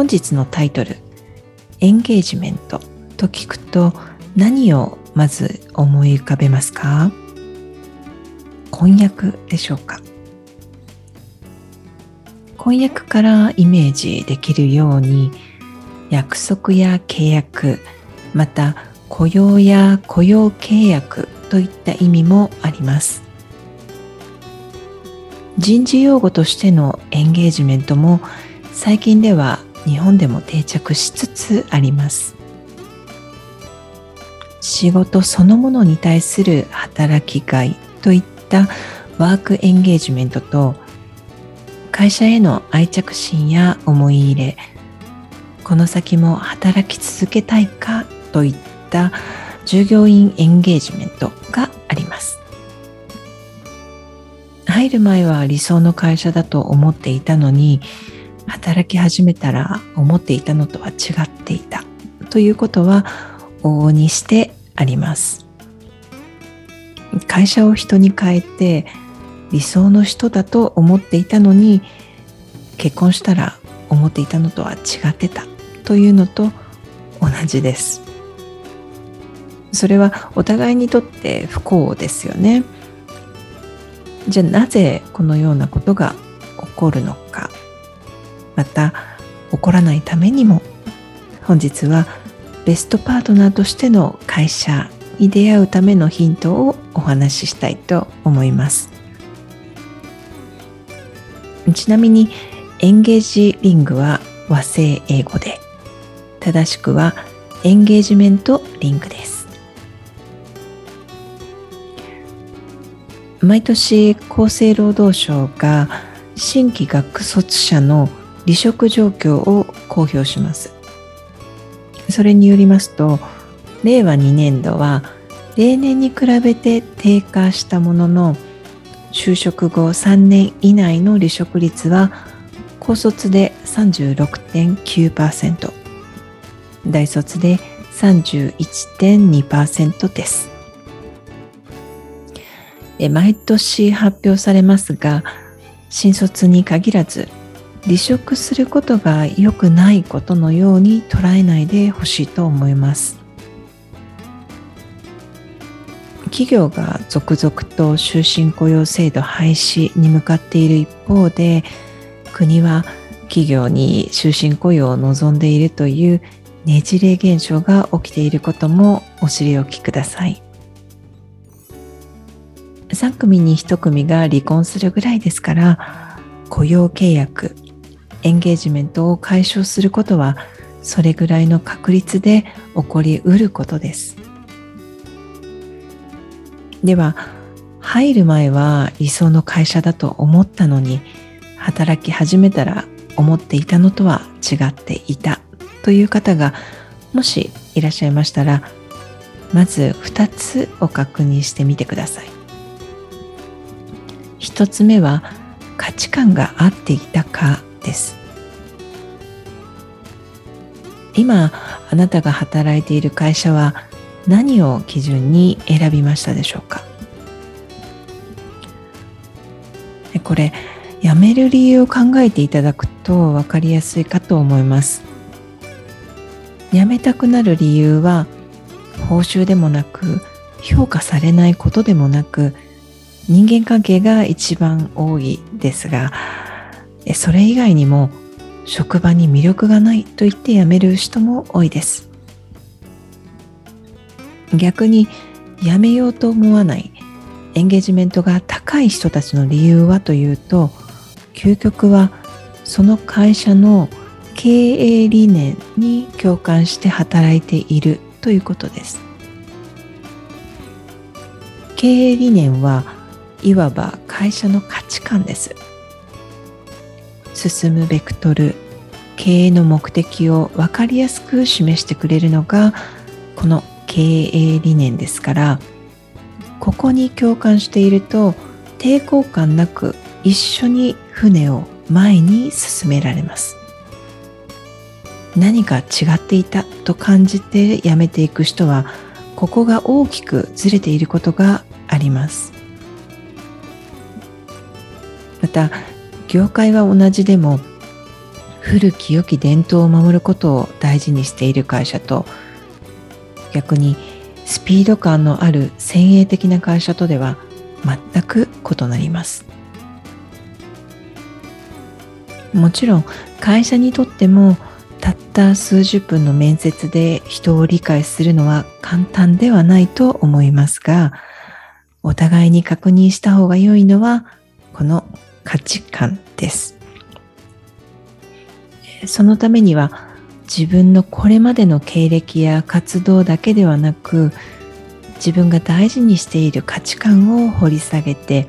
本日のタイトルエンゲージメント。と聞くと何をまず思い浮かべますか？婚約でしょうか？婚約からイメージできるように約束や契約また雇用や雇用契約といった意味もあります。人事用語としてのエンゲージメントも最近では日本でも定着しつつあります。仕事そのものに対する働きがいといったワークエンゲージメントと会社への愛着心や思い入れこの先も働き続けたいかといった従業員エンゲージメントがあります。入る前は理想の会社だと思っていたのに働き始めたら思っていたのとは違っていた。ということは往々にしてあります。会社を人に変えて理想の人だと思っていたのに結婚したら思っていたのとは違ってた。というのと同じです。それはお互いにとって不幸ですよね。じゃあなぜこのようなことが起こるのか。また起こらないためにも本日はベストパートナーとしての会社に出会うためのヒントをお話ししたいと思います。ちなみにエンゲージリングは和製英語で正しくはエンゲージメントリングです。毎年厚生労働省が新規学卒者の離職状況を公表します。それによりますと、令和2年度は例年に比べて低下したものの、就職後3年以内の離職率は高卒で36.9%、大卒で31.2%です。毎年発表されますが、新卒に限らず離職することが良くないことのように捉えないでほしいと思います。企業が続々と終身雇用制度廃止に向かっている一方で国は企業に終身雇用を望んでいるというねじれ現象が起きていることもお知りおきください。3組に1組が離婚するぐらいですから雇用契約エンゲージメントを解消することはそれぐらいの確率で起こりうることです。では入る前は理想の会社だと思ったのに働き始めたら思っていたのとは違っていたという方がもしいらっしゃいましたらまず2つお確認してみてください。1つ目は価値観が合っていたかです。今あなたが働いている会社は何を基準に選びましたでしょうか？これ辞める理由を考えていただくと分かりやすいかと思います。辞めたくなる理由は報酬でもなく評価されないことでもなく人間関係が一番多いですがそれ以外にも職場に魅力がないと言って辞める人も多いです。逆に辞めようと思わないエンゲージメントが高い人たちの理由はというと究極はその会社の経営理念に共感して働いているということです。経営理念はいわば会社の価値観です。進むベクトル経営の目的を分かりやすく示してくれるのがこの経営理念ですからここに共感していると抵抗感なく一緒に船を前に進められます。何か違っていたと感じてやめていく人はここが大きくずれていることがあります。また業界は同じでも古き良き伝統を守ることを大事にしている会社と逆にスピード感のある先鋭的な会社とでは全く異なります。もちろん会社にとってもたった数十分の面接で人を理解するのは簡単ではないと思いますがお互いに確認した方が良いのはこの価値観です。そのためには自分のこれまでの経歴や活動だけではなく自分が大事にしている価値観を掘り下げて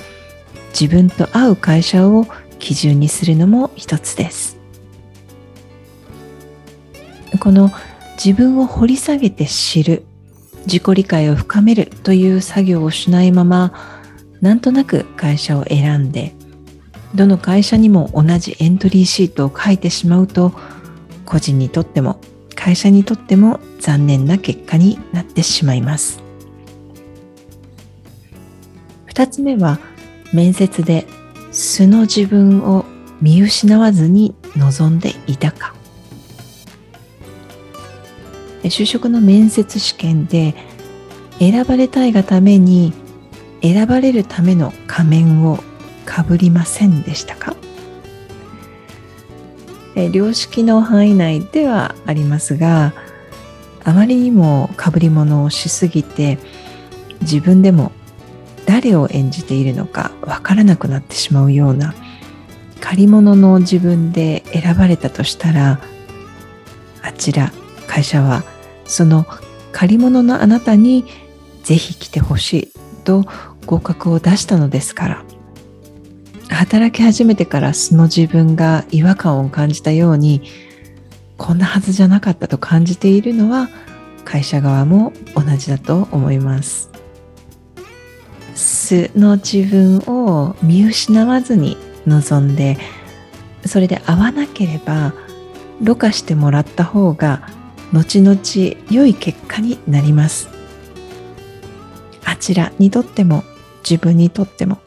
自分と合う会社を基準にするのも一つです。この自分を掘り下げて知る自己理解を深めるという作業をしないままなんとなく会社を選んでどの会社にも同じエントリーシートを書いてしまうと個人にとっても会社にとっても残念な結果になってしまいます。2つ目は面接で素の自分を見失わずに望んでいたか。就職の面接試験で選ばれたいがために選ばれるための仮面をかぶりませんでしたか？良識の範囲内ではありますがあまりにもかぶり物をしすぎて自分でも誰を演じているのかわからなくなってしまうような借り物の自分で選ばれたとしたらあちら会社はその借り物のあなたにぜひ来てほしいと合格を出したのですから。働き始めてから素の自分が違和感を感じたようにこんなはずじゃなかったと感じているのは会社側も同じだと思います。素の自分を見失わずに臨んでそれで合わなければろ過してもらった方が後々良い結果になります。あちらにとっても自分にとっても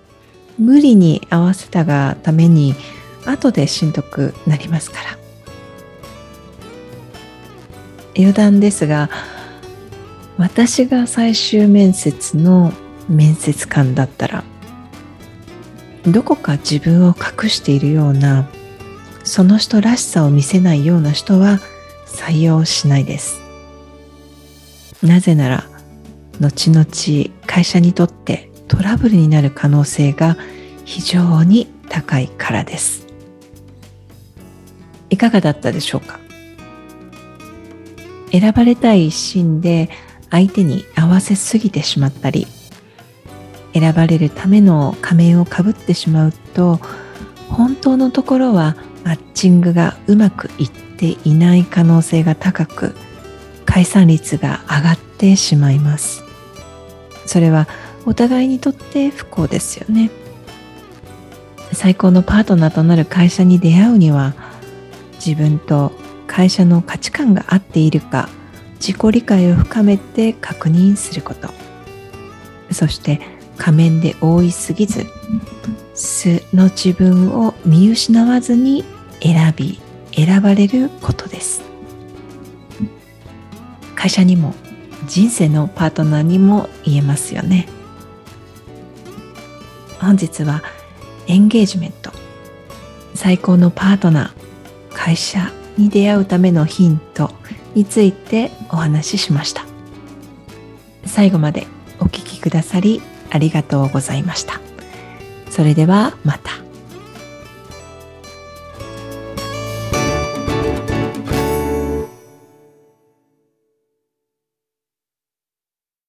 無理に合わせたがために後でしんどくなりますから。余談ですが私が最終面接の面接官だったらどこか自分を隠しているようなその人らしさを見せないような人は採用しないです。なぜなら後々会社にとってトラブルになる可能性が非常に高いからです。いかがだったでしょうか？選ばれたい一心で相手に合わせすぎてしまったり選ばれるための仮面をかぶってしまうと本当のところはマッチングがうまくいっていない可能性が高く解散率が上がってしまいます。それはお互いにとって不幸ですよね。最高のパートナーとなる会社に出会うには自分と会社の価値観が合っているか自己理解を深めて確認すること。そして仮面で覆いすぎず素の自分を見失わずに選び選ばれることです。会社にも人生のパートナーにも言えますよね。本日はエンゲージメント最高のパートナー会社に出会うためのヒントについてお話ししました。最後までお聴きくださりありがとうございました。それではまた。